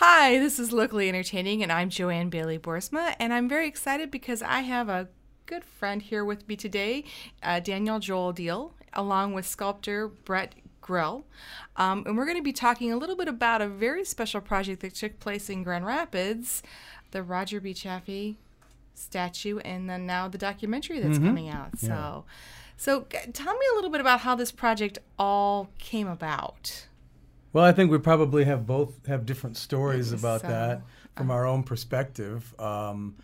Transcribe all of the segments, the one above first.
Hi, this is Locally Entertaining, and I'm Joanne Bailey Boorsma, and I'm very excited because I have a good friend here with me today, uh, Daniel Joel Deal, along with sculptor Brett Grill. Um, and we're going to be talking a little bit about a very special project that took place in Grand Rapids, the Roger B. Chaffee statue, and then now the documentary that's coming out. So, so tell me a little bit about how this project all came about. Well, I think we probably have both have different stories about so. that from our own perspective. Um,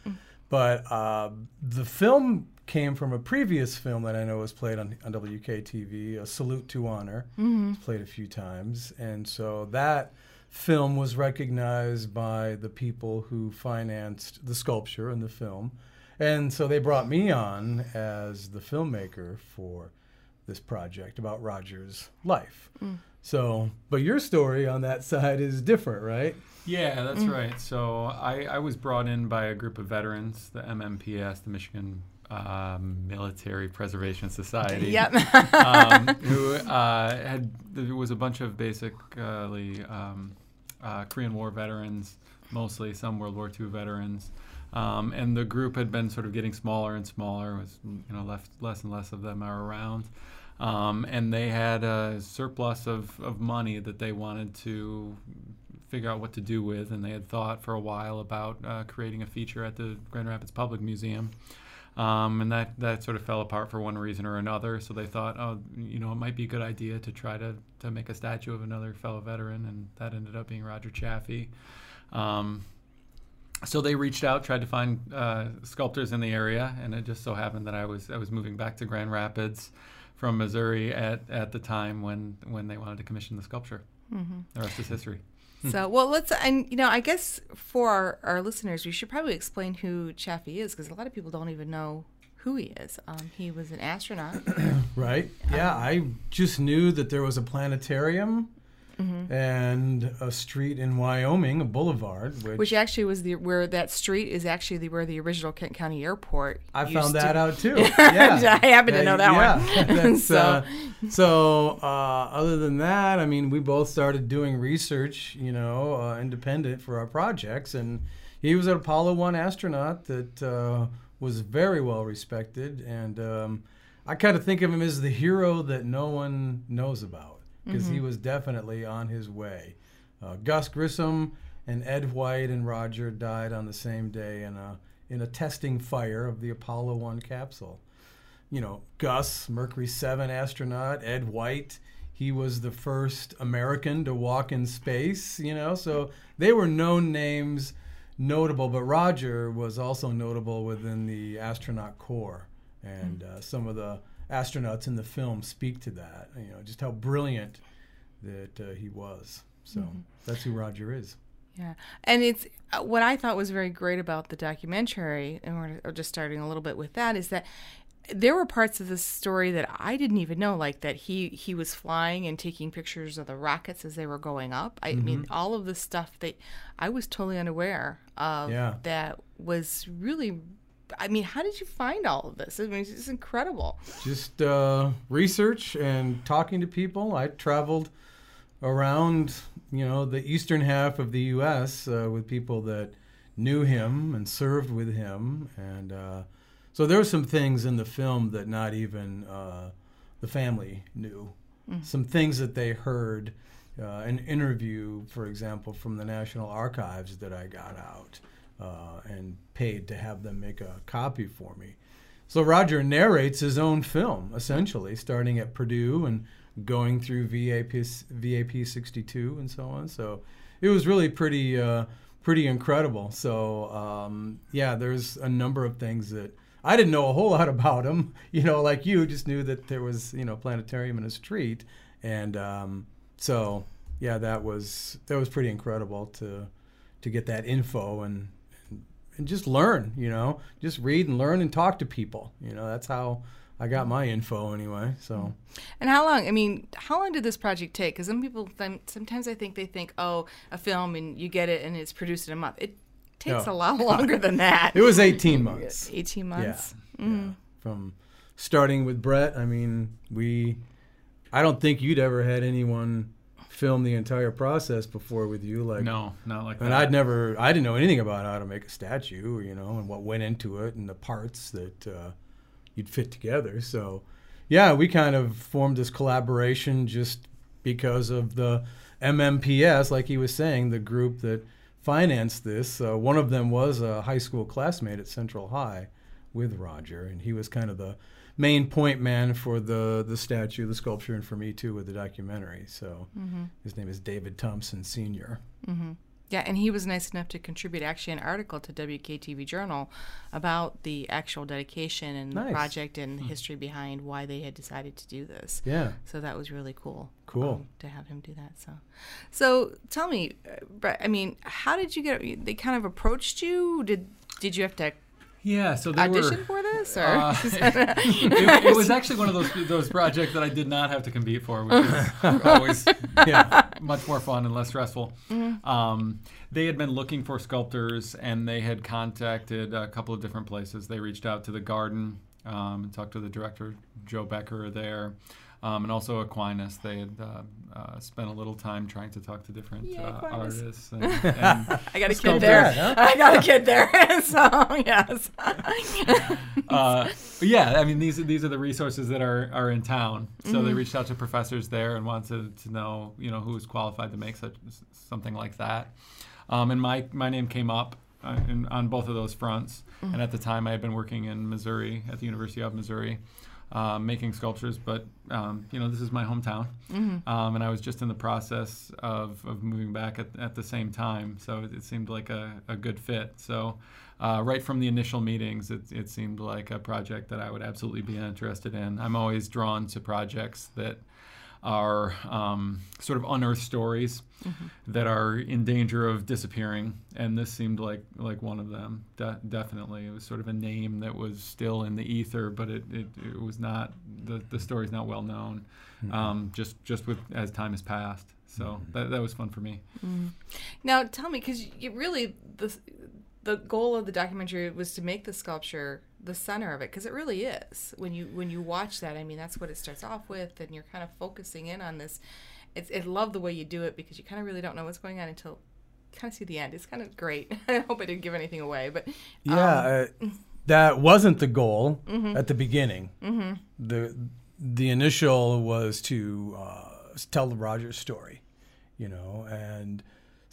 but uh, the film came from a previous film that I know was played on, on WKTV, A Salute to Honor. It's played a few times. And so that film was recognized by the people who financed the sculpture in the film. And so they brought me on as the filmmaker for this project about Roger's life. So, but your story on that side is different, right? Yeah, that's right. So I, I was brought in by a group of veterans, the MMPS, the Michigan um, Military Preservation Society. Yep. um, who uh, had there was a bunch of basically um, uh, Korean War veterans, mostly some World War II veterans, um, and the group had been sort of getting smaller and smaller. Was you know left less and less of them are around. Um, and they had a surplus of, of money that they wanted to figure out what to do with, and they had thought for a while about uh, creating a feature at the Grand Rapids Public Museum. Um, and that, that sort of fell apart for one reason or another. So they thought, oh, you know, it might be a good idea to try to, to make a statue of another fellow veteran, and that ended up being Roger Chaffee. Um, so they reached out, tried to find uh, sculptors in the area, and it just so happened that I was I was moving back to Grand Rapids from Missouri at, at the time when when they wanted to commission the sculpture. Mm-hmm. The rest is history. So, well, let's, and you know, I guess for our, our listeners, we should probably explain who Chaffee is because a lot of people don't even know who he is. Um, he was an astronaut. Right. Yeah, I just knew that there was a planetarium and a street in Wyoming, a boulevard, which, Which actually was the where that street is actually the where the original Kent County Airport. I found that to- out too. Yeah, I happen to know that yeah. one. So- uh, so uh, other than that, I mean, we both started doing research, you know, uh, independent for our projects, and he was an Apollo One astronaut that uh, was very well respected, and um, I kind of think of him as the hero that no one knows about because he was definitely on his way. Uh, Gus Grissom and Ed White and Roger died on the same day in a in a testing fire of the Apollo One capsule you know, Gus, Mercury 7 astronaut, Ed White, he was the first American to walk in space, you know, so they were known names, notable, but Roger was also notable within the astronaut corps. And uh, some of the astronauts in the film speak to that, you know, just how brilliant that uh, he was. So that's who Roger is. Yeah, and it's uh, what I thought was very great about the documentary, and we're just starting a little bit with that, is that there were parts of the story that I didn't even know, like that he he was flying and taking pictures of the rockets as they were going up. I Mm-hmm. mean, all of the stuff that I was totally unaware of Yeah. that was really. I mean, how did you find all of this? I mean, it's incredible. just uh, research and talking to people. I traveled around, you know, the eastern half of the U.S. Uh, with people that knew him and served with him, and uh, so there were some things in the film that not even uh, the family knew. Some things that they heard. Uh, an interview, for example, from the National Archives that I got out uh, and paid to have them make a copy for me. So Roger narrates his own film, essentially, starting at Purdue and going through VAP, VAP 62 and so on. So it was really pretty, uh, pretty incredible. So um, yeah, there's a number of things that I didn't know a whole lot about him. You know, like you, just knew that there was you know planetarium in a street, and um, so yeah, that was that was pretty incredible to to get that info and and just learn, you know, just read and learn and talk to people. You know, that's how I got my info anyway. So mm-hmm. And how long? I mean, how long did this project take? Because some people, th- sometimes I think they think, oh, a film and you get it and it's produced in a month. It takes No. a lot longer than that. it was 18 months. 18 months. Yeah. Mm. From starting with Brett, I mean, we, I don't think you'd ever had anyone film the entire process before with you. Like no, not like that. And I'd never, I didn't know anything about how to make a statue, you know, and what went into it and the parts that uh, you'd fit together. So, yeah, we kind of formed this collaboration just because of the MMPS, like he was saying, the group that financed this. Uh, one of them was a high school classmate at Central High with Roger, and he was kind of the main point man for the the statue, the sculpture, and for me too with the documentary. So mm-hmm. his name is David Thompson Senior. Mm-hmm. Yeah, and he was nice enough to contribute actually an article to WKTV Journal about the actual dedication and nice. the project and the hmm. history behind why they had decided to do this. Yeah. So that was really cool. Cool um, to have him do that. So, so tell me, uh, Brett. I mean, how did you get? They kind of approached you. Did did you have to yeah, so they audition were, for this, or uh, it, it, was actually one of those those projects that I did not have to compete for, which is always yeah, much more fun and less stressful. Mm-hmm. Um, they had been looking for sculptors, and they had contacted a couple of different places. They reached out to the Garden um, and talked to the director Joe Becker there um, and also Aquinas. They had uh, uh, spent a little time trying to talk to different yeah, uh, artists. And, and I got a kid there. huh? I got a kid there. so yes. Uh, yeah, I mean these these are the resources that are, are in town. So mm-hmm. they reached out to professors there and wanted to know you know who was qualified to make such something like that. Um, and my my name came up. Uh, in, on both of those fronts, mm-hmm. and at the time I had been working in Missouri at the University of Missouri, uh, making sculptures, but um, you know this is my hometown, mm-hmm. um, and I was just in the process of, of moving back at, at the same time, so it, it seemed like a, a good fit. So uh, right from the initial meetings, it, it seemed like a project that I would absolutely be interested in. I'm always drawn to projects that are um, sort of unearthed stories mm-hmm. that are in danger of disappearing, and this seemed like like one of them. De- definitely, it was sort of a name that was still in the ether, but it, it, it was not the the story's not well known. Mm-hmm. Um, just just with as time has passed, so mm-hmm. that that was fun for me. Mm-hmm. Now, tell me, because you really the the goal of the documentary was to make the sculpture the center of it because it really is. When you when you watch that i mean that's what it starts off with and you're kind of focusing in on this. It's i love the way you do it because you kind of really don't know what's going on until kind of see the end. It's kind of great. I hope i didn't give anything away but yeah um, uh, that wasn't the goal mm-hmm. at the beginning. Mm-hmm. the the initial was to uh, tell the rogers story you know and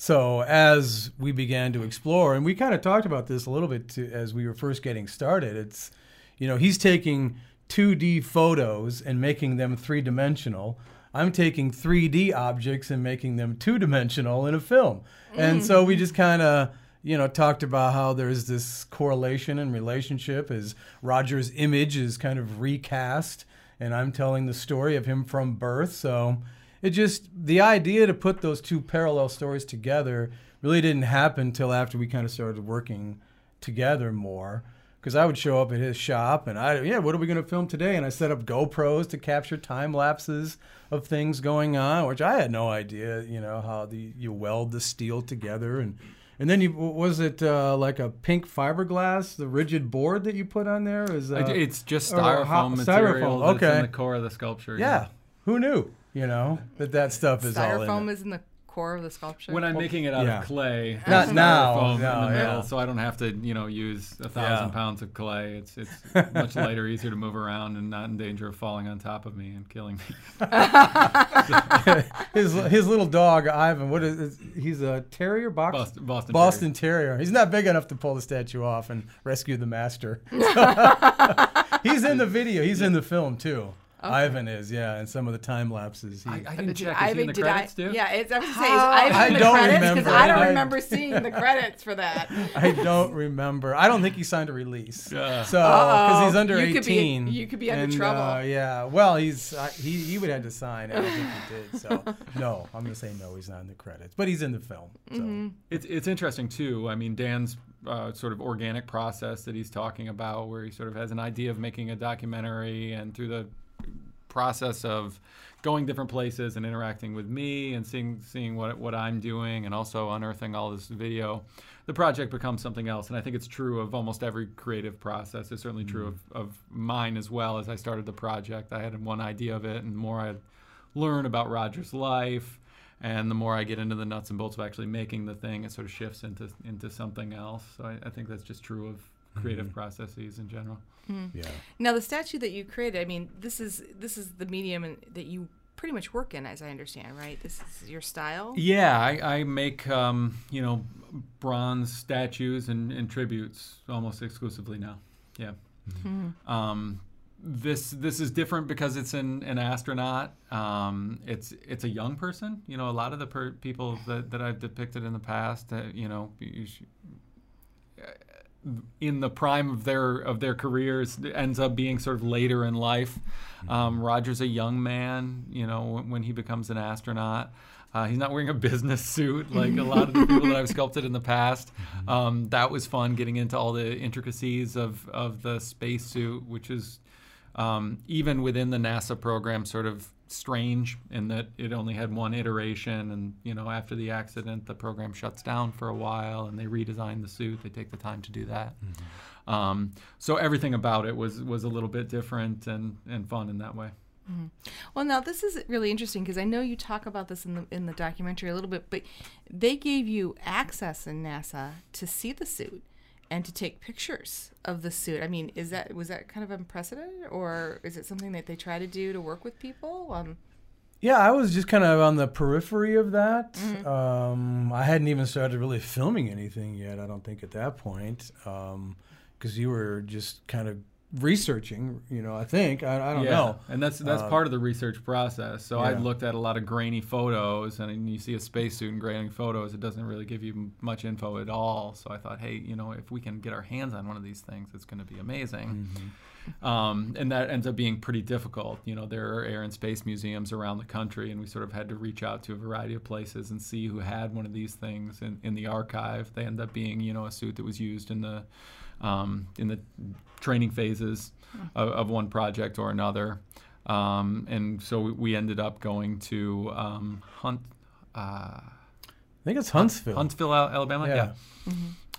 so as we began to explore, and we kind of talked about this a little bit to, as we were first getting started, it's, you know, he's taking 2D photos and making them three dimensional. I'm taking 3D objects and making them two dimensional in a film. And so we just kind of, you know, talked about how there's this correlation and relationship as Roger's image is kind of recast, and I'm telling the story of him from birth. So, it just the idea to put those two parallel stories together really didn't happen until after we kind of started working together more. Because I would show up at his shop and I yeah what are we going to film today? And I set up GoPros to capture time lapses of things going on which I had no idea you know how the you weld the steel together. And and then you was it uh, like a pink fiberglass the rigid board that you put on there? Is uh, it's just styrofoam material styrofoam. okay in the core of the sculpture yeah, yeah. who knew you know that that stuff is styrofoam all in is in the core of the sculpture. When I'm making it out yeah. of clay, not now, no, in the middle, yeah. so I don't have to, you know, use a thousand yeah. pounds of clay. It's it's much lighter, easier to move around, and not in danger of falling on top of me and killing me. his his little dog Ivan, what is, is he's a terrier box Boston Boston, Boston terrier. terrier. He's not big enough to pull the statue off and rescue the master. he's in the video. He's in the film too. Okay. Ivan is, yeah, and some of the time lapses. He, I, I didn't check. Ivan, did credits I, too? Yeah, it's, I was say, is Ivan I in the don't credits? remember. I don't remember seeing the credits for that. I don't remember. I don't think he signed a release. Yeah. So, because he's under you 18. Could be, you could be under and, trouble. Uh, yeah. Well, he's uh, he, he would have to sign. I don't think he did. So, no, I'm going to say no, he's not in the credits. But he's in the film. So. Mm-hmm. It's, it's interesting, too. I mean, Dan's uh, sort of organic process that he's talking about, where he sort of has an idea of making a documentary, and through the process of going different places and interacting with me and seeing seeing what what I'm doing and also unearthing all this video, the project becomes something else. And I think it's true of almost every creative process. It's certainly true mm-hmm. of, of mine as well. As I started the project, I had one idea of it, and the more I learn about Roger's life and the more I get into the nuts and bolts of actually making the thing, it sort of shifts into into something else. So I, I think that's just true of creative Mm-hmm. processes in general. Yeah. Now the statue that you created, I mean, this is this is the medium in, that you pretty much work in, as I understand, right? This is your style. Yeah, I, I make um, you know bronze statues and, and tributes almost exclusively now. Yeah. Um, this this is different because it's an, an astronaut. Um, it's it's a young person. You know, a lot of the per- people that, that I've depicted in the past, uh, you know, you sh- in the prime of their of their careers ends up being sort of later in life. Um, Roger's a young man, you know, when, when he becomes an astronaut. Uh, he's not wearing a business suit like a lot of the people that I've sculpted in the past. Um, that was fun getting into all the intricacies of, of the spacesuit, which is um, even within the NASA program sort of strange in that it only had one iteration. And, you know, after the accident, the program shuts down for a while and they redesign the suit. They take the time to do that. Um, so everything about it was, was a little bit different and, and fun in that way. Well, now this is really interesting because I know you talk about this in the in the documentary a little bit, but they gave you access in NASA to see the suit and to take pictures of the suit. I mean, is that was that kind of unprecedented, or is it something that they try to do to work with people? Um, Yeah, I was just kind of on the periphery of that. Um, I hadn't even started really filming anything yet. I don't think at that point, because you were just kind of researching. You know, I think I, I don't know. And that's that's Uh, part of the research process. So I looked at a lot of grainy photos, and you see a spacesuit in grainy photos, it doesn't really give you much info at all. So I thought, hey, you know, if we can get our hands on one of these things, it's going to be amazing. Um, and that ends up being pretty difficult. You know, there are air and space museums around the country, and we sort of had to reach out to a variety of places and see who had one of these things in, in the archive. They end up being, you know, a suit that was used in the um, in the training phases of, of one project or another. Um, and so we- we ended up going to um, Hunt, uh, I think it's Huntsville. Huntsville, Alabama. Yeah.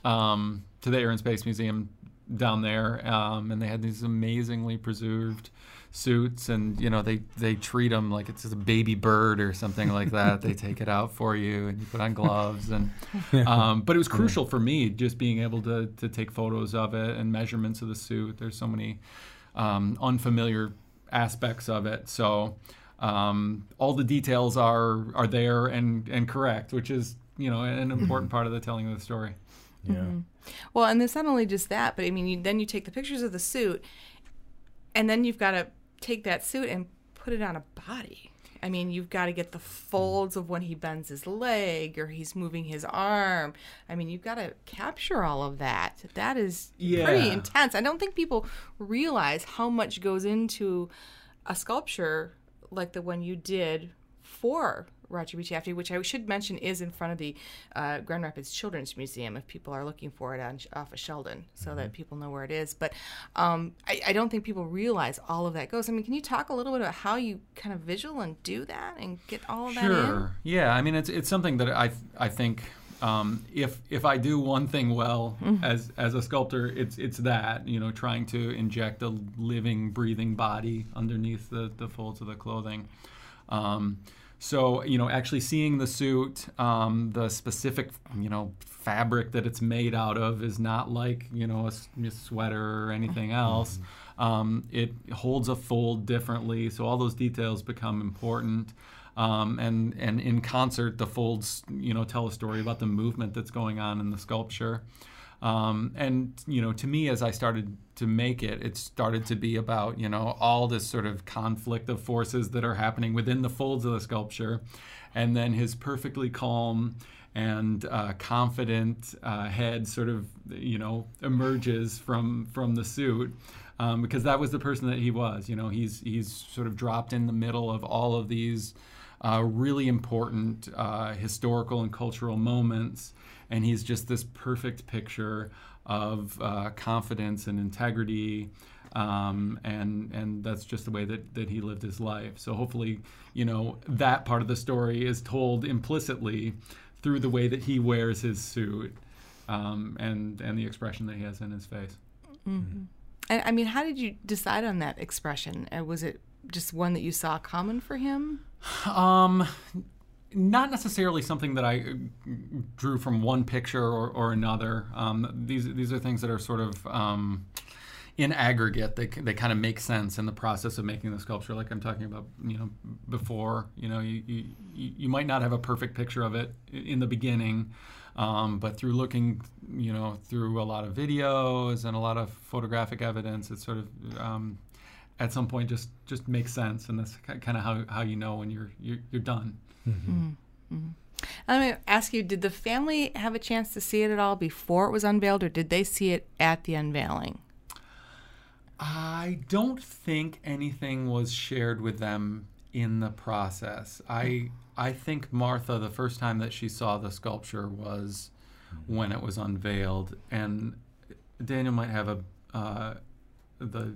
Um, to the Air and Space Museum down there, um, and they had these amazingly preserved suits, and you know they they treat them like it's just a baby bird or something like that. they take it out for you, and you put on gloves, and um, but it was crucial for me just being able to to take photos of it and measurements of the suit. There's so many um, unfamiliar aspects of it, so. Um, all the details are are there and and correct, which is you know an important part of the telling of the story. yeah. well, and it's not only just that, but I mean, you, then you take the pictures of the suit, and then you've got to take that suit and put it on a body. I mean, you've got to get the folds of when he bends his leg or he's moving his arm. I mean, you've got to capture all of that. That is pretty intense. I don't think people realize how much goes into a sculpture like the one you did for Roger B. Chaffee, which I should mention is in front of the uh, Grand Rapids Children's Museum if people are looking for it on, off of Sheldon, so that people know where it is. But um, I, I don't think people realize all of that goes. I mean, can you talk a little bit about how you kind of visual and do that and get all of that in? Sure. Yeah. I mean, it's it's something that I I think um, if if I do one thing well as as a sculptor, it's it's that you know trying to inject a living, breathing body underneath the the folds of the clothing. Um, so you know, actually seeing the suit, um, the specific you know fabric that it's made out of is not like you know a, a sweater or anything else. Um, it holds a fold differently, so all those details become important. Um, and and in concert, the folds you know tell a story about the movement that's going on in the sculpture. Um, and you know, to me, as I started to make it, it started to be about you know all this sort of conflict of forces that are happening within the folds of the sculpture, and then his perfectly calm and uh, confident uh, head sort of you know emerges from from the suit. Um, because that was the person that he was. You know, he's he's sort of dropped in the middle of all of these uh, really important uh, historical and cultural moments, and he's just this perfect picture of uh, confidence and integrity. Um, and and that's just the way that, that he lived his life. So hopefully, you know, that part of the story is told implicitly through the way that he wears his suit um, and and the expression that he has in his face. And I mean, how did you decide on that expression? Uh, was it just one that you saw common for him? Um, not necessarily something that I uh, drew from one picture or, or another. Um, these these are things that are sort of um, in aggregate. They they kind of make sense in the process of making the sculpture. Like I'm talking about, you know, before. You know, you you, you might not have a perfect picture of it in the beginning. Um, but through looking, you know, through a lot of videos and a lot of photographic evidence, it sort of um, at some point just just makes sense, and that's kind of how, how you know when you're you're, you're done. Mm-hmm. Mm-hmm. I'm going to ask you: Did the family have a chance to see it at all before it was unveiled, or did they see it at the unveiling? I don't think anything was shared with them in the process. I I think Martha, the first time that she saw the sculpture was when it was unveiled, and Daniel might have a uh, the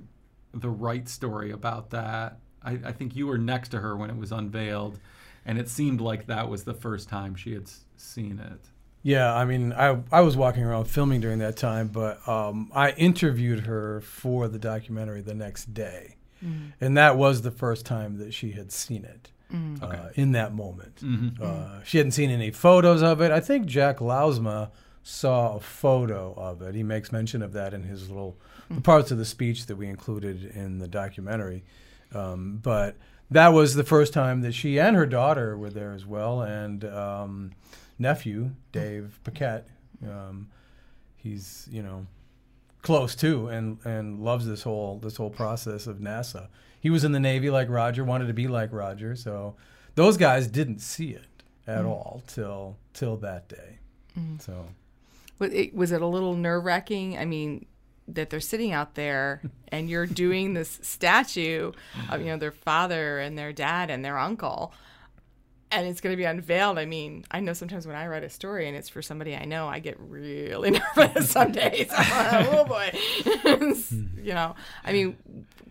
the right story about that. I, I, think you were next to her when it was unveiled, and it seemed like that was the first time she had seen it. Yeah, I mean, I I was walking around filming during that time, but um, I interviewed her for the documentary the next day, mm. and that was the first time that she had seen it. Mm. Uh, okay. in that moment. Mm-hmm. Uh, she hadn't seen any photos of it. I think Jack Lousma saw a photo of it. He makes mention of that in his little mm-hmm. parts of the speech that we included in the documentary. Um, but that was the first time that she and her daughter were there as well, and um, nephew Dave Paquette. Um, he's you know close too, and and loves this whole this whole process of NASA he was in the Navy like Roger, wanted to be like Roger. So those guys didn't see it at mm. all till till that day. Mm. So was it, was it a little nerve wracking? I mean, that they're sitting out there and you're doing this statue of you know their father and their dad and their uncle and it's going to be unveiled. I mean, I know sometimes when I write a story and it's for somebody I know, I get really nervous some days. oh boy, you know. I mean,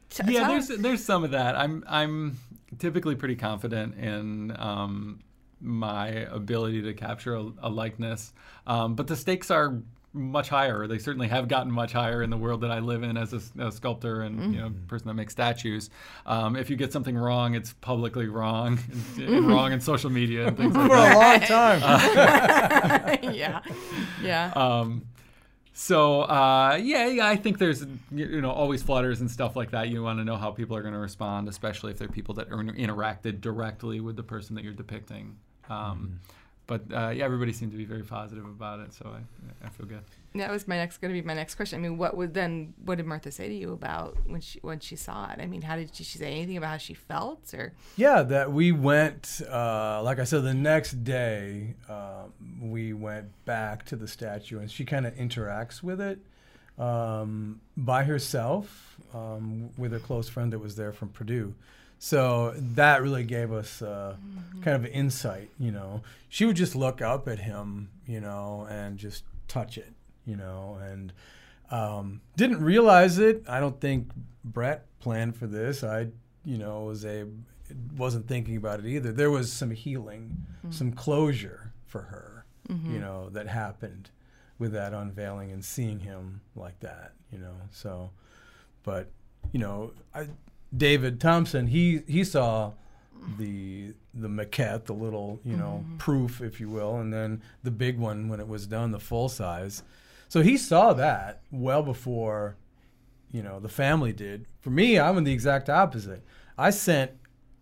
T- yeah, there's there's some of that. I'm I'm typically pretty confident in um, my ability to capture a, a likeness, um, but the stakes are much higher. They certainly have gotten much higher in the world that I live in as a, a sculptor and mm-hmm. you know mm. person that makes statues. Um, if you get something wrong, it's publicly wrong, and wrong in social media and things like for that. a long time. Uh, yeah, yeah. Um, so uh, yeah, yeah, I think there's you know always flutters and stuff like that. You want to know how people are going to respond, especially if they're people that are interacted directly with the person that you're depicting. Um, mm-hmm. But uh, yeah, everybody seemed to be very positive about it, so I, I feel good. That was my next going to be my next question. I mean, what would then? What did Martha say to you about when she when she saw it? I mean, how did she, she say anything about how she felt or? Yeah, that we went. Uh, like I said, the next day um, we went back to the statue, and she kind of interacts with it um, by herself um, with a close friend that was there from Purdue. So that really gave us uh, mm-hmm. kind of insight. You know, she would just look up at him, you know, and just touch it you know, and um, didn't realize it. I don't think Brett planned for this. I, you know, was a wasn't thinking about it either. There was some healing, mm-hmm. some closure for her, mm-hmm. you know, that happened with that unveiling and seeing him like that, you know. So, but you know, I, David Thompson, he he saw the the maquette, the little you know mm-hmm. proof, if you will, and then the big one when it was done, the full size. So he saw that well before, you know, the family did. For me, I'm in the exact opposite. I sent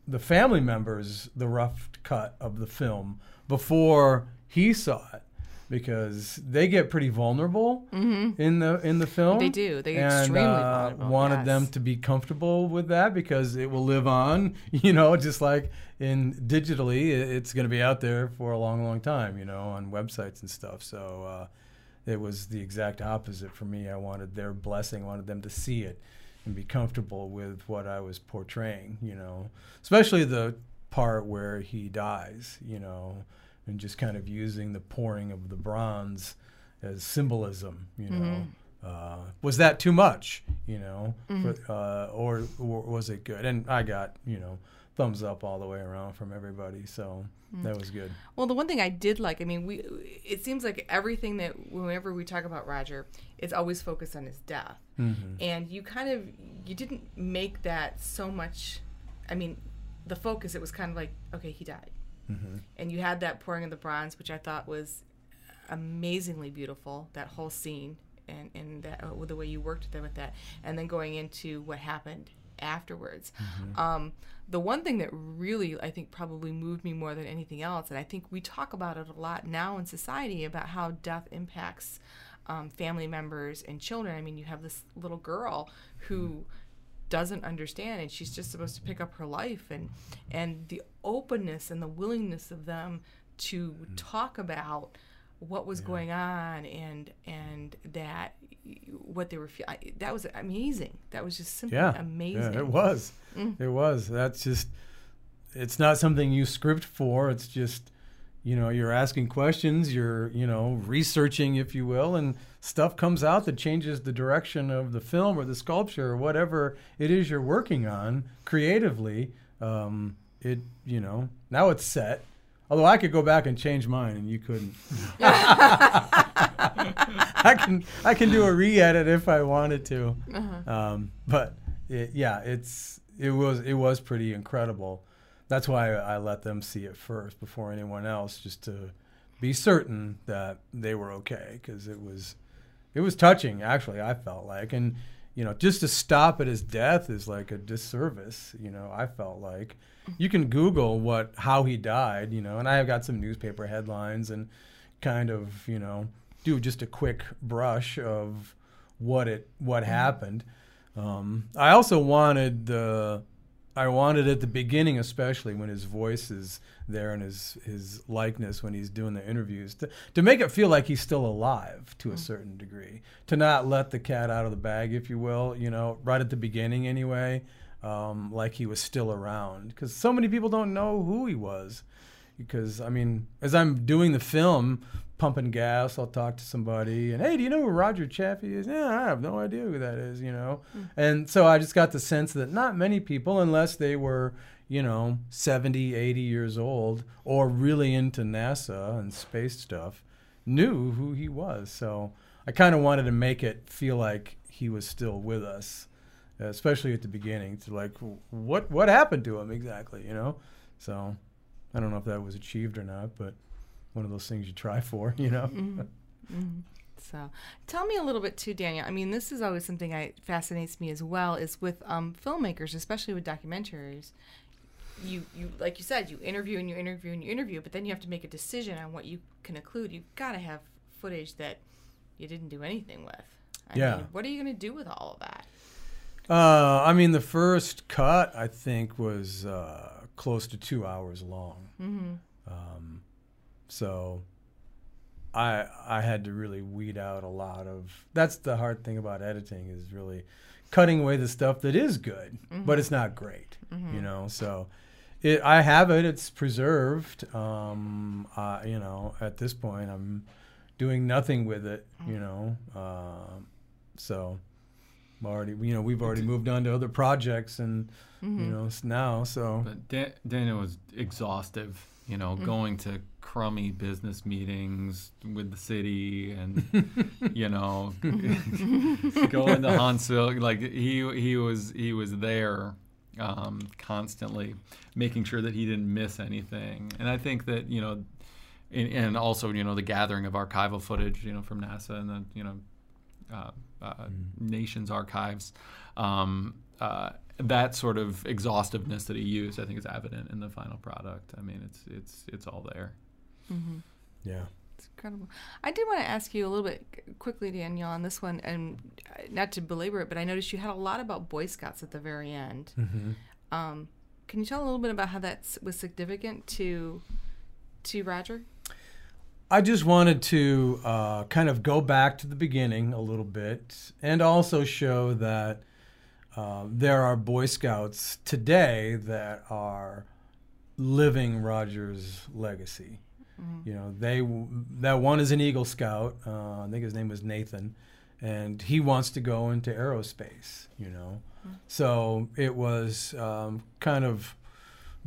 the family members the rough cut of the film before he saw it because they get pretty vulnerable mm-hmm. in the in the film. They do. They and, extremely uh, vulnerable. Wanted yes. them to be comfortable with that because it will live on. You know, just like in digitally, it's going to be out there for a long, long time. You know, on websites and stuff. So. Uh, it was the exact opposite for me. I wanted their blessing, I wanted them to see it and be comfortable with what I was portraying, you know, especially the part where he dies, you know, and just kind of using the pouring of the bronze as symbolism, you know. Mm-hmm. Uh, was that too much, you know, mm-hmm. for, uh, or, or was it good? And I got, you know, thumbs up all the way around from everybody. So mm. that was good. Well, the one thing I did like, I mean, we it seems like everything that whenever we talk about Roger, it's always focused on his death, mm-hmm. and you kind of you didn't make that so much. I mean, the focus it was kind of like okay, he died. And you had that pouring of the bronze, which I thought was amazingly beautiful. That whole scene and and that, uh, the way you worked there with that, and then going into what happened afterwards. Um, the one thing that really I think probably moved me more than anything else, and I think we talk about it a lot now in society about how death impacts um, family members and children. I mean, you have this little girl who doesn't understand and she's just supposed to pick up her life and and the openness and the willingness of them to mm-hmm. talk about what was going on and and that what they were feeling that was amazing that was just simply Yeah, amazing Yeah, it was. Mm. It was. That's just. It's not something you script for. It's just, you know, you're asking questions. You're, you know, researching, if you will, and stuff comes out that changes the direction of the film or the sculpture or whatever it is you're working on creatively. Um, it, you know, now it's set. Although I could go back and change mine, and you couldn't. I can I can do a re-edit if I wanted to, um, but it, yeah, it's it was it was pretty incredible. That's why I let them see it first before anyone else, just to be certain that they were okay, because it was it was touching. Actually, I felt like, and you know, just to stop at his death is like a disservice. You know, I felt like you can Google what how he died. You know, and I have got some newspaper headlines and kind of you know do just a quick brush of what it what happened. Um, I also wanted the I wanted at the beginning, especially when his voice is there and his his likeness when he's doing the interviews, to, to make it feel like he's still alive to a certain degree. To not let the cat out of the bag, if you will, you know, right at the beginning anyway, um, like he was still around. Because so many people don't know who he was. Because I mean, as I'm doing the film, pumping gas, I'll talk to somebody, and hey, do you know who Roger Chaffee is? Yeah, I have no idea who that is, you know. Hmm. And so I just got the sense that not many people, unless they were, you know, 70, 80 years old or really into NASA and space stuff, knew who he was. So I kind of wanted to make it feel like he was still with us, especially at the beginning. To like, what what happened to him exactly, you know? So I don't know if that was achieved or not, but one of those things you try for, you know. So, tell me a little bit too, Daniel. I mean, this is always something that fascinates me as well. Is with um, filmmakers, especially with documentaries. You, you, like you said, you interview and you interview and you interview, but then you have to make a decision on what you can include. You've got to have footage that you didn't do anything with. I Yeah. Mean, what are you going to do with all of that? Uh, I mean, the first cut I think was uh, close to two hours long. Mm-hmm. Um, so I I had to really weed out a lot of. That's the hard thing about editing is really cutting away the stuff that is good, but it's not great. You know, so. It, I have it. It's preserved. Um, uh, you know, at this point, I'm doing nothing with it. You know, um, so I'm already. You know, we've already moved on to other projects, and you know, now so But Dan- Daniel was exhaustive, you know, going to crummy business meetings with the city and, you know, going to Huntsville. Like he he was he was there um, constantly, making sure that he didn't miss anything. And I think that you know, and, and also you know the gathering of archival footage, you know, from NASA and the you know uh, uh, nation's archives. Um, uh, that sort of exhaustiveness that he used, I think, is evident in the final product. I mean, it's it's it's all there. yeah. It's incredible. I did want to ask you a little bit quickly, Danielle, on this one, and uh, not to belabor it, but I noticed you had a lot about Boy Scouts at the very end. Um, can you tell a little bit about how that was significant to to Roger? I just wanted to uh, kind of go back to the beginning a little bit and also show that uh, there are Boy Scouts today that are living Roger's legacy. You know, they that one is an Eagle Scout. Uh, I think his name was Nathan, and he wants to go into aerospace. You know, so it was um, kind of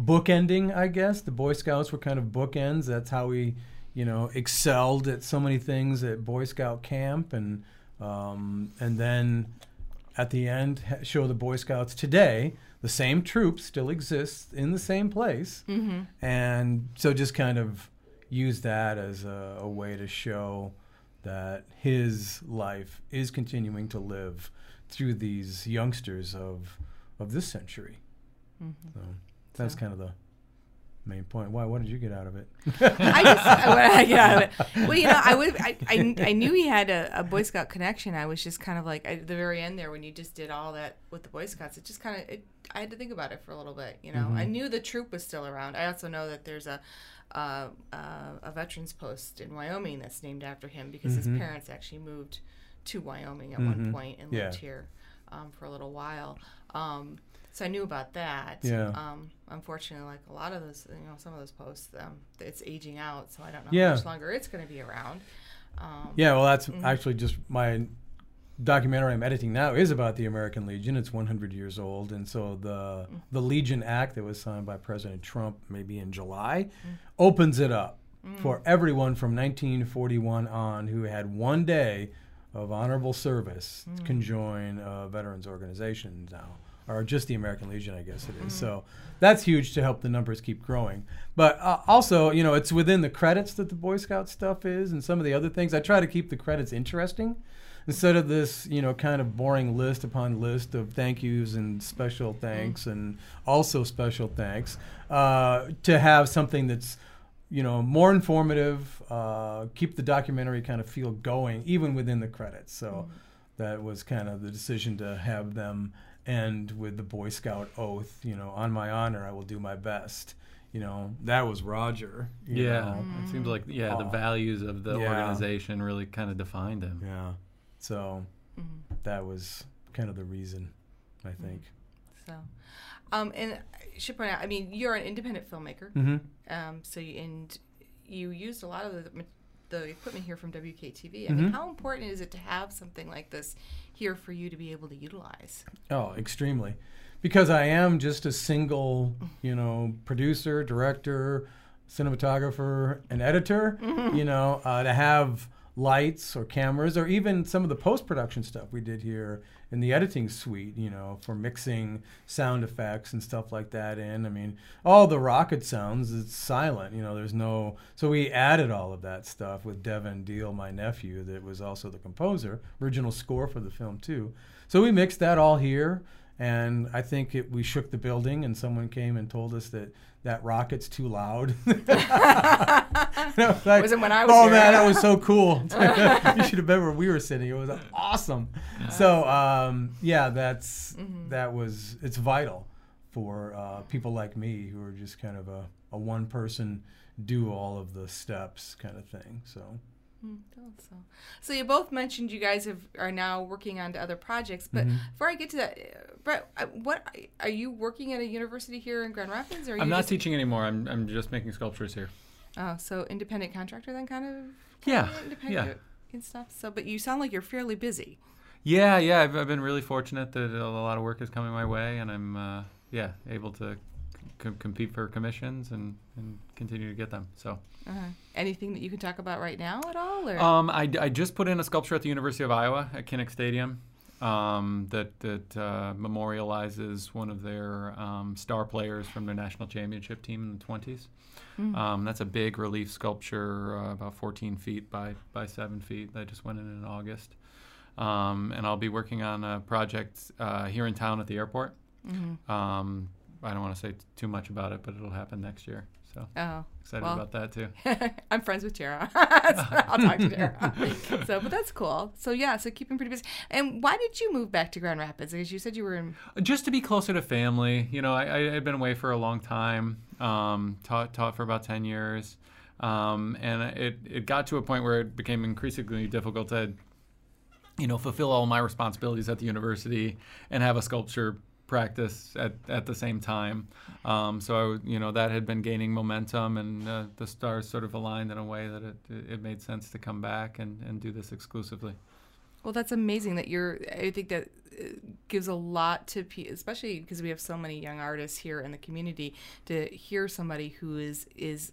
bookending, I guess. The Boy Scouts were kind of bookends. That's how we, you know, excelled at so many things at Boy Scout camp, and um, and then at the end show the Boy Scouts today. The same troop still exists in the same place, Mm-hmm. and so just kind of use that as a, a way to show that his life is continuing to live through these youngsters of of this century. So that's So- kind of the main point. Why? What did you get out of it? I just what I get out of it. Well, you know, I would I, I, I knew he had a, a Boy Scout connection. I was just kind of like at the very end there when you just did all that with the Boy Scouts. It just kind of it, I had to think about it for a little bit. You know, I knew the troop was still around. I also know that there's a uh, uh, a veterans post in Wyoming that's named after him because his parents actually moved to Wyoming at one point and lived here um, for a little while. Um, so I knew about that. Yeah. Um, unfortunately, like a lot of those, you know, some of those posts, um, it's aging out, so I don't know Yeah. how much longer it's going to be around. Um, Yeah, well, that's actually just my documentary I'm editing now is about the American Legion. It's 100 years old, and so the the Legion Act that was signed by President Trump, maybe in July, opens it up for everyone from 1941 on who had one day of honorable service can join a veterans organization now, or just the American Legion, I guess it is. So that's huge to help the numbers keep growing. But uh, also, you know, it's within the credits that the Boy Scout stuff is, and some of the other things. I try to keep the credits interesting instead of this, you know, kind of boring list upon list of thank yous and special thanks and also special thanks. Uh, to have something that's you know, more informative, uh, keep the documentary kind of feel going, even within the credits. So that was kind of the decision to have them end with the Boy Scout oath, you know, on my honor, I will do my best. You know, that was Roger. you Yeah, know. it seems like yeah, the values of the Yeah. organization really kind of defined him. Yeah. So that was kind of the reason, I think. So, um, and I should point out, I mean, you're an independent filmmaker. Mm-hmm. Um, so you, and you used a lot of the, the equipment here from WKTV. I mean, how important is it to have something like this here for you to be able to utilize? Oh, extremely. Because I am just a single, you know, producer, director, cinematographer, and editor, you know, uh, to have lights or cameras or even some of the post production stuff we did here in the editing suite, you know, for mixing sound effects and stuff like that in. I mean, all the rocket sounds, it's silent, you know, there's no. So we added all of that stuff with Devin Deal, my nephew, that was also the composer, original score for the film, too. So we mixed that all here. And I think it, we shook the building, and someone came and told us that that rocket's too loud. Was like, Wasn't when I was Oh here." man, that was so cool! you should have been where we were sitting. It was awesome. So um, yeah, that's Mm-hmm. that was it's vital for uh, people like me who are just kind of a, a one person do all of the steps kind of thing. So Mm, So, so you both mentioned you guys have are now working on to other projects. But Mm-hmm. before I get to that, uh, Brett, uh, what are you working at a university here in Grand Rapids? Or are I'm not just, teaching anymore. I'm I'm just making sculptures here. Oh, so independent contractor then, kind of. Yeah, Independent and stuff. So, but you sound like you're fairly busy. Yeah, yeah. I've, I've been really fortunate that a lot of work is coming my way, and I'm uh, yeah able to c- compete for commissions and, and continue to get them. So Uh-huh. Anything that you can talk about right now at all? Or um, I, I just put in a sculpture at the University of Iowa at Kinnick Stadium um, that that uh, memorializes one of their um, star players from their national championship team in the 20s. Um, that's a big relief sculpture, uh, about 14 feet by by seven feet. That just went in in August. Um, and I'll be working on a project uh, here in town at the airport. Um, I don't want to say t- too much about it, but it'll happen next year. So oh, excited Well. about that too. I'm friends with Tara. so I'll talk to Tara. so, but that's cool. So yeah, so keeping pretty busy. And why did you move back to Grand Rapids? Because you said you were in. Just to be closer to family. You know, I, I had been away for a long time. Um, taught taught for about ten years, um, and it it got to a point where it became increasingly difficult to, you know, fulfill all my responsibilities at the university and have a sculpture practice at, at the same time. Um, so I, you know, that had been gaining momentum, and uh, the stars sort of aligned in a way that it it made sense to come back and, and do this exclusively. Well, that's amazing that you're. I think that uh, gives a lot to, pe- especially because we have so many young artists here in the community, to hear somebody who is is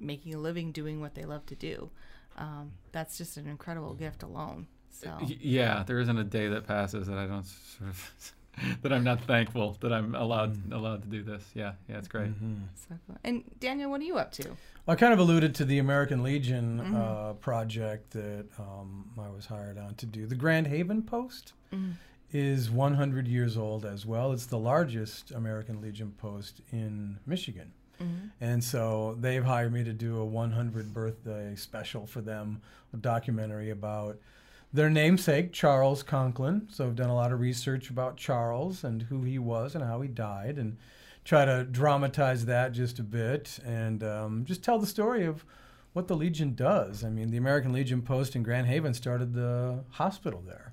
making a living doing what they love to do. Um, that's just an incredible gift alone. So Yeah, there isn't a day that passes that I don't sort of that I'm not thankful that I'm allowed allowed to do this. Yeah, yeah, it's great. so cool. And Daniel, what are you up to? I kind of alluded to the American Legion Mm-hmm. uh, project that um, I was hired on to do. The Grand Haven Post Mm-hmm. is 100 years old as well. It's the largest American Legion post in Michigan. Mm-hmm. And so they've hired me to do a 100 birthday special for them, a documentary about their namesake, Charles Conklin. So I've done a lot of research about Charles and who he was and how he died, and try to dramatize that just a bit and um, just tell the story of what the Legion does. I mean, the American Legion Post in Grand Haven started the hospital there,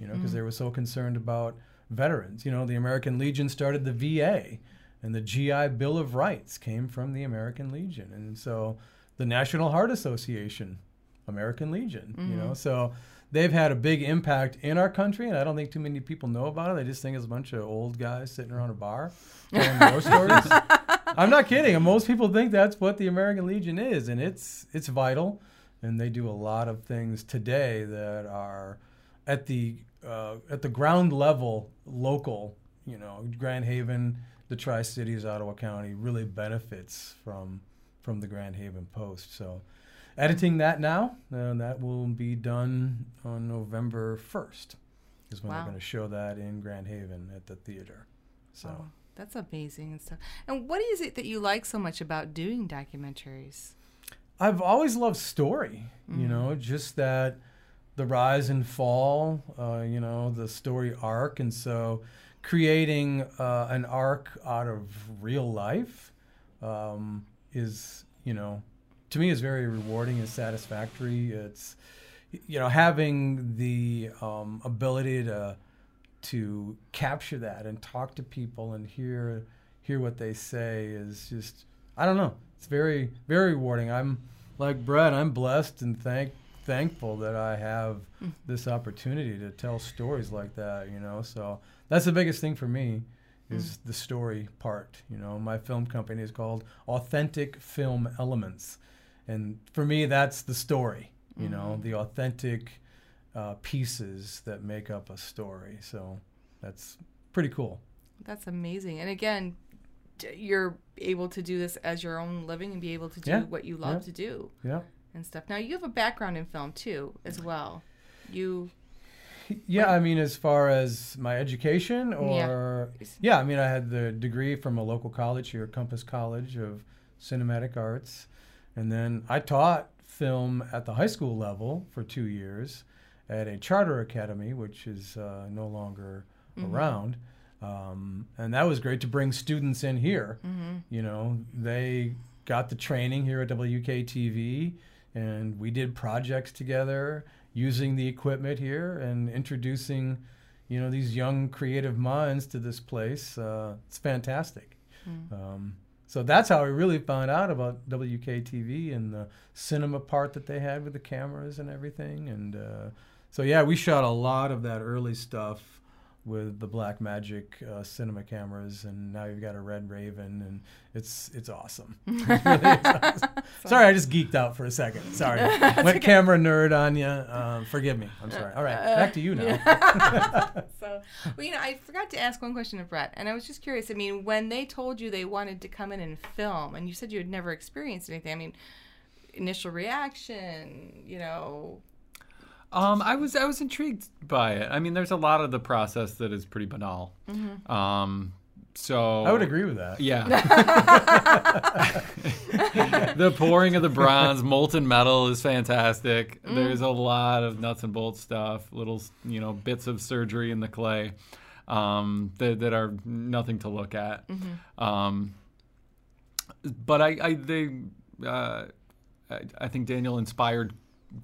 you know, because they were so concerned about veterans. You know, the American Legion started the VA, and the GI Bill of Rights came from the American Legion. And so the National Heart Association, American Legion, you know, so they've had a big impact in our country, and I don't think too many people know about it. They just think it's a bunch of old guys sitting around a bar telling war stories. I'm not kidding. And most people think that's what the American Legion is, and it's it's vital. And they do a lot of things today that are at the uh, at the ground level, local. You know, Grand Haven, the Tri Cities, Ottawa County really benefits from from the Grand Haven Post. So, editing that now, uh, that will be done on November first. Is when Wow. they're going to show that in Grand Haven at the theater. So. Oh, that's amazing and stuff. And what is it that you like so much about doing documentaries? I've always loved story, you know, just that the rise and fall, uh, you know, the story arc. And so creating uh, an arc out of real life um, is, you know, to me is very rewarding and satisfactory. It's, you know, having the um, ability to to capture that and talk to people and hear hear what they say is just I don't know. It's very very rewarding. I'm like Brett. I'm blessed and thank thankful that I have this opportunity to tell stories like that. You know, so that's the biggest thing for me is the story part. You know, my film company is called Authentic Film Elements, and for me, that's the story. You know, the authentic uh, pieces that make up a story. So that's pretty cool. That's amazing. And again, you're able to do this as your own living and be able to do Yeah. what you love Yeah. to do Yeah. and stuff. Now, you have a background in film too, as well. You, Yeah, I mean, as far as my education, or yeah. I mean, I had the degree from a local college here, Compass College of Cinematic Arts, and then I taught film at the high school level for two years at a charter academy, which is uh, no longer around. Um, and that was great to bring students in here. You know, they got the training here at WKTV, and we did projects together using the equipment here and introducing, you know, these young creative minds to this place. Uh, it's fantastic. Um, so that's how I really found out about WKTV and the cinema part that they had with the cameras and everything. And uh, so yeah, we shot a lot of that early stuff with the Blackmagic uh, cinema cameras, and now you've got a Red Raven, and it's it's awesome. Really is awesome. Sorry, I just geeked out for a second. Sorry, went camera nerd on you. Um, forgive me. I'm sorry. All right, back to you now. so, well, you know, I forgot to ask one question of Brett, and I was just curious. I mean, when they told you they wanted to come in and film, and you said you had never experienced anything, I mean, initial reaction, you know, Um, I was I was intrigued by it. I mean, there's a lot of the process that is pretty banal. Um, so I would agree with that. Yeah. the pouring of the bronze, molten metal is fantastic. There's a lot of nuts and bolts stuff, little you know bits of surgery in the clay um, that that are nothing to look at. Um, but I, I they uh, I, I think Daniel inspired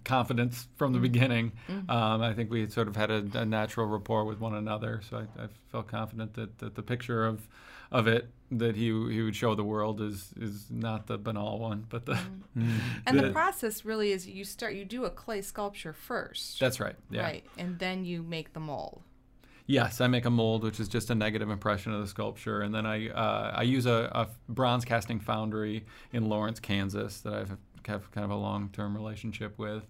confidence from the beginning. Um, I think we had sort of had a, a natural rapport with one another, so I, I felt confident that, that the picture of of it that he he would show the world is is not the banal one, but the and the, The- process really is you start, you do a clay sculpture first, that's right. Yeah. right, and then you make the mold. Yes, I make a mold, which is just a negative impression of the sculpture, and then I uh, I use a, a bronze casting foundry in Lawrence, Kansas, that I've have kind of a long term relationship with.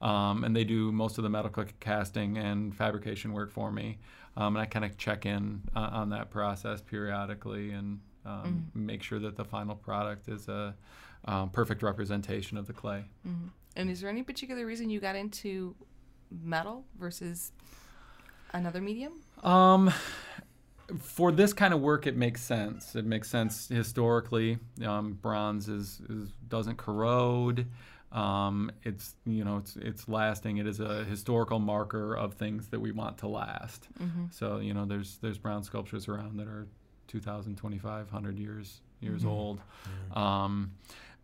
um, and they do most of the metal casting and fabrication work for me. Um, and I kind of check in uh, on that process periodically and um, mm-hmm. make sure that the final product is a um, perfect representation of the clay. Mm-hmm. And is there any particular reason you got into metal versus another medium? Um, for this kind of work, it makes sense. It makes sense historically. Um, bronze is, is doesn't corrode. Um, it's you know it's it's lasting. It is a historical marker of things that we want to last. Mm-hmm. So you know there's there's bronze sculptures around that are 2,000, 2,500 years years mm-hmm. old. Yeah. Um,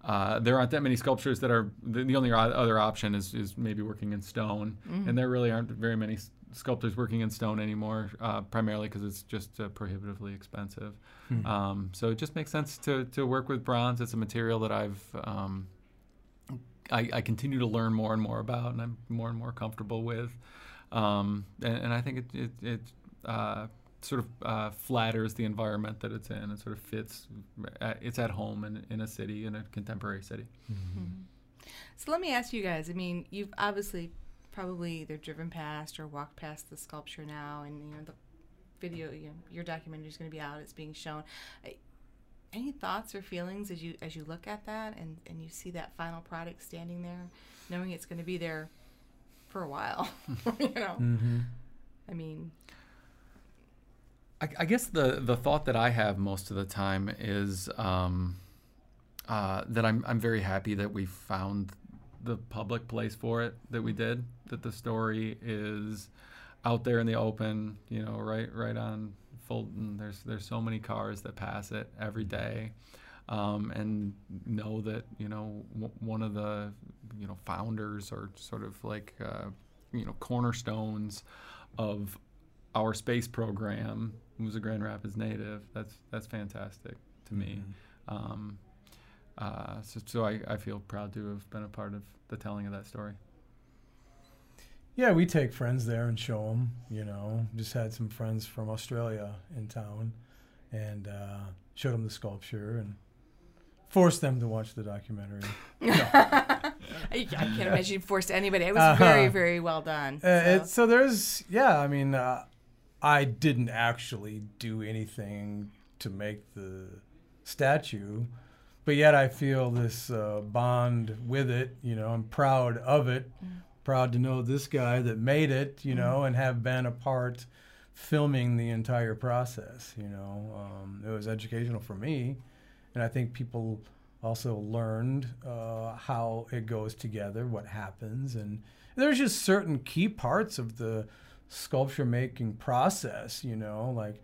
uh, there aren't that many sculptures that are the, the, only other option is, is maybe working in stone, mm-hmm. and there really aren't very many sculptors working in stone anymore, uh, primarily because it's just uh, prohibitively expensive. Mm-hmm. Um, so it just makes sense to, to work with bronze. It's a material that I've um, I, I, continue to learn more and more about, and I'm more and more comfortable with. Um, and, and, I think it it, it uh, sort of uh, flatters the environment that it's in. It sort of fits. At, it's at home in, in a city, in a contemporary city. Mm-hmm. Mm-hmm. So let me ask you guys. I mean, you've obviously probably either driven past or walked past the sculpture now, and you know the video. You know, your documentary is going to be out. It's being shown. Any thoughts or feelings as you as you look at that and and you see that final product standing there, knowing it's going to be there for a while. you know. Mm-hmm. I mean, I, I, guess the the thought that I have most of the time is um, uh, that I'm I'm very happy that we found the public place for it that we did. That the story is out there in the open. You know, right right on Fulton. There's there's so many cars that pass it every day. Um, and know that you know w- one of the you know founders or sort of like uh, you know cornerstones of our space program who's a Grand Rapids native. That's that's fantastic to me. Mm-hmm. Um, uh, so, so I, I feel proud to have been a part of the telling of that story. Yeah, we take friends there and show them. You know, just had some friends from Australia in town, and uh, showed them the sculpture and forced them to watch the documentary. I, I, can't imagine you forced anybody. It was uh-huh. very, very well done. Uh, so. so. there's, yeah, I mean, uh, I didn't actually do anything to make the statue, but yet I feel this uh, bond with it. You know, I'm proud of it, mm. proud to know this guy that made it. You mm. know, and have been a part filming the entire process. You know, um, it was educational for me, and I think people also learned uh, how it goes together, what happens, and there's just certain key parts of the sculpture making process, you know, like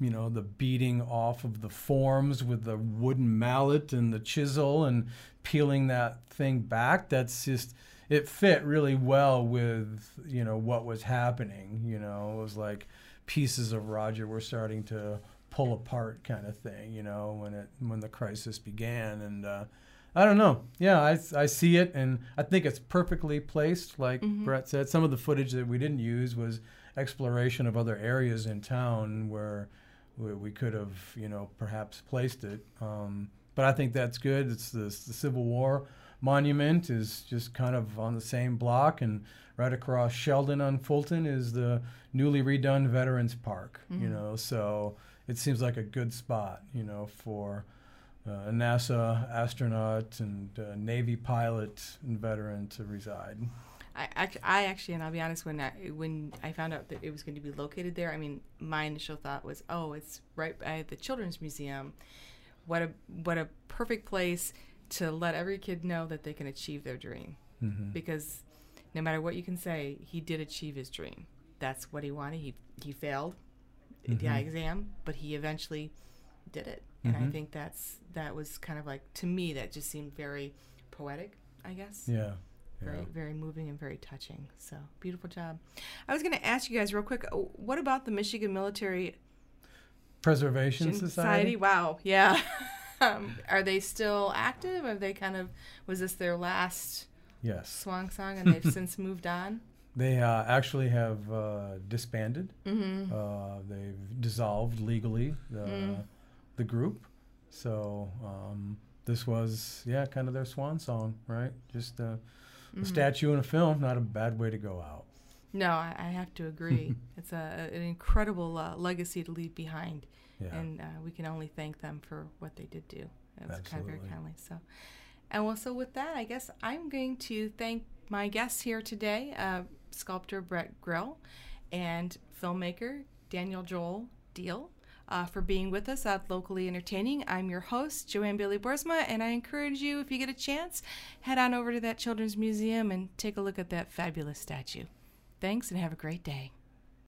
you know, the beating off of the forms with the wooden mallet and the chisel and peeling that thing back. That's just it fit really well with, you know, what was happening. You know, it was like pieces of Roger were starting to pull apart kind of thing, you know, when it when the crisis began and uh I don't know. Yeah, I, I see it, and I think it's perfectly placed. Like mm-hmm. Brett said, some of the footage that we didn't use was exploration of other areas in town where we, we could have, you know, perhaps placed it. Um, but I think that's good. It's the, the Civil War monument is just kind of on the same block, and right across Sheldon on Fulton is the newly redone Veterans Park. Mm-hmm. You know, so it seems like a good spot, you know, for a NASA astronaut and Navy pilot and veteran to reside. I actually, I actually, and I'll be honest, when I when I found out that it was going to be located there, I mean, my initial thought was, oh, it's right by the Children's Museum. What a what a perfect place to let every kid know that they can achieve their dream, mm-hmm. because no matter what you can say, he did achieve his dream. That's what he wanted. He he failed mm-hmm. the exam, but he eventually did it and mm-hmm. I think that's that was kind of like to me that just seemed very poetic, I guess. Yeah. Very, yeah. very moving and very touching. So beautiful job. I was going to ask you guys real quick. Uh, what about the Michigan Military Preservation Society? Society? Wow. Yeah. um, are they still active? Are they kind of was this their last yes swan song, and they've since moved on? They uh, actually have uh, disbanded. Mm-hmm. Uh, they've dissolved legally. Mm the group. So um, this was, yeah, kind of their swan song, right? Just uh, a statue in a film, not a bad way to go out. No, I, I have to agree. it's a, an incredible uh, legacy to leave behind, Yeah. and uh, we can only thank them for what they did do. That's kind of very kindly. So, and well, so with that, I guess I'm going to thank my guests here today, uh, sculptor Brett Grill and filmmaker Daniel Joel Deal. Uh, for being with us at Locally Entertaining. I'm your host, Joanne Bailey Boorsma, and I encourage you, if you get a chance, head on over to that Children's Museum and take a look at that fabulous statue. Thanks and have a great day.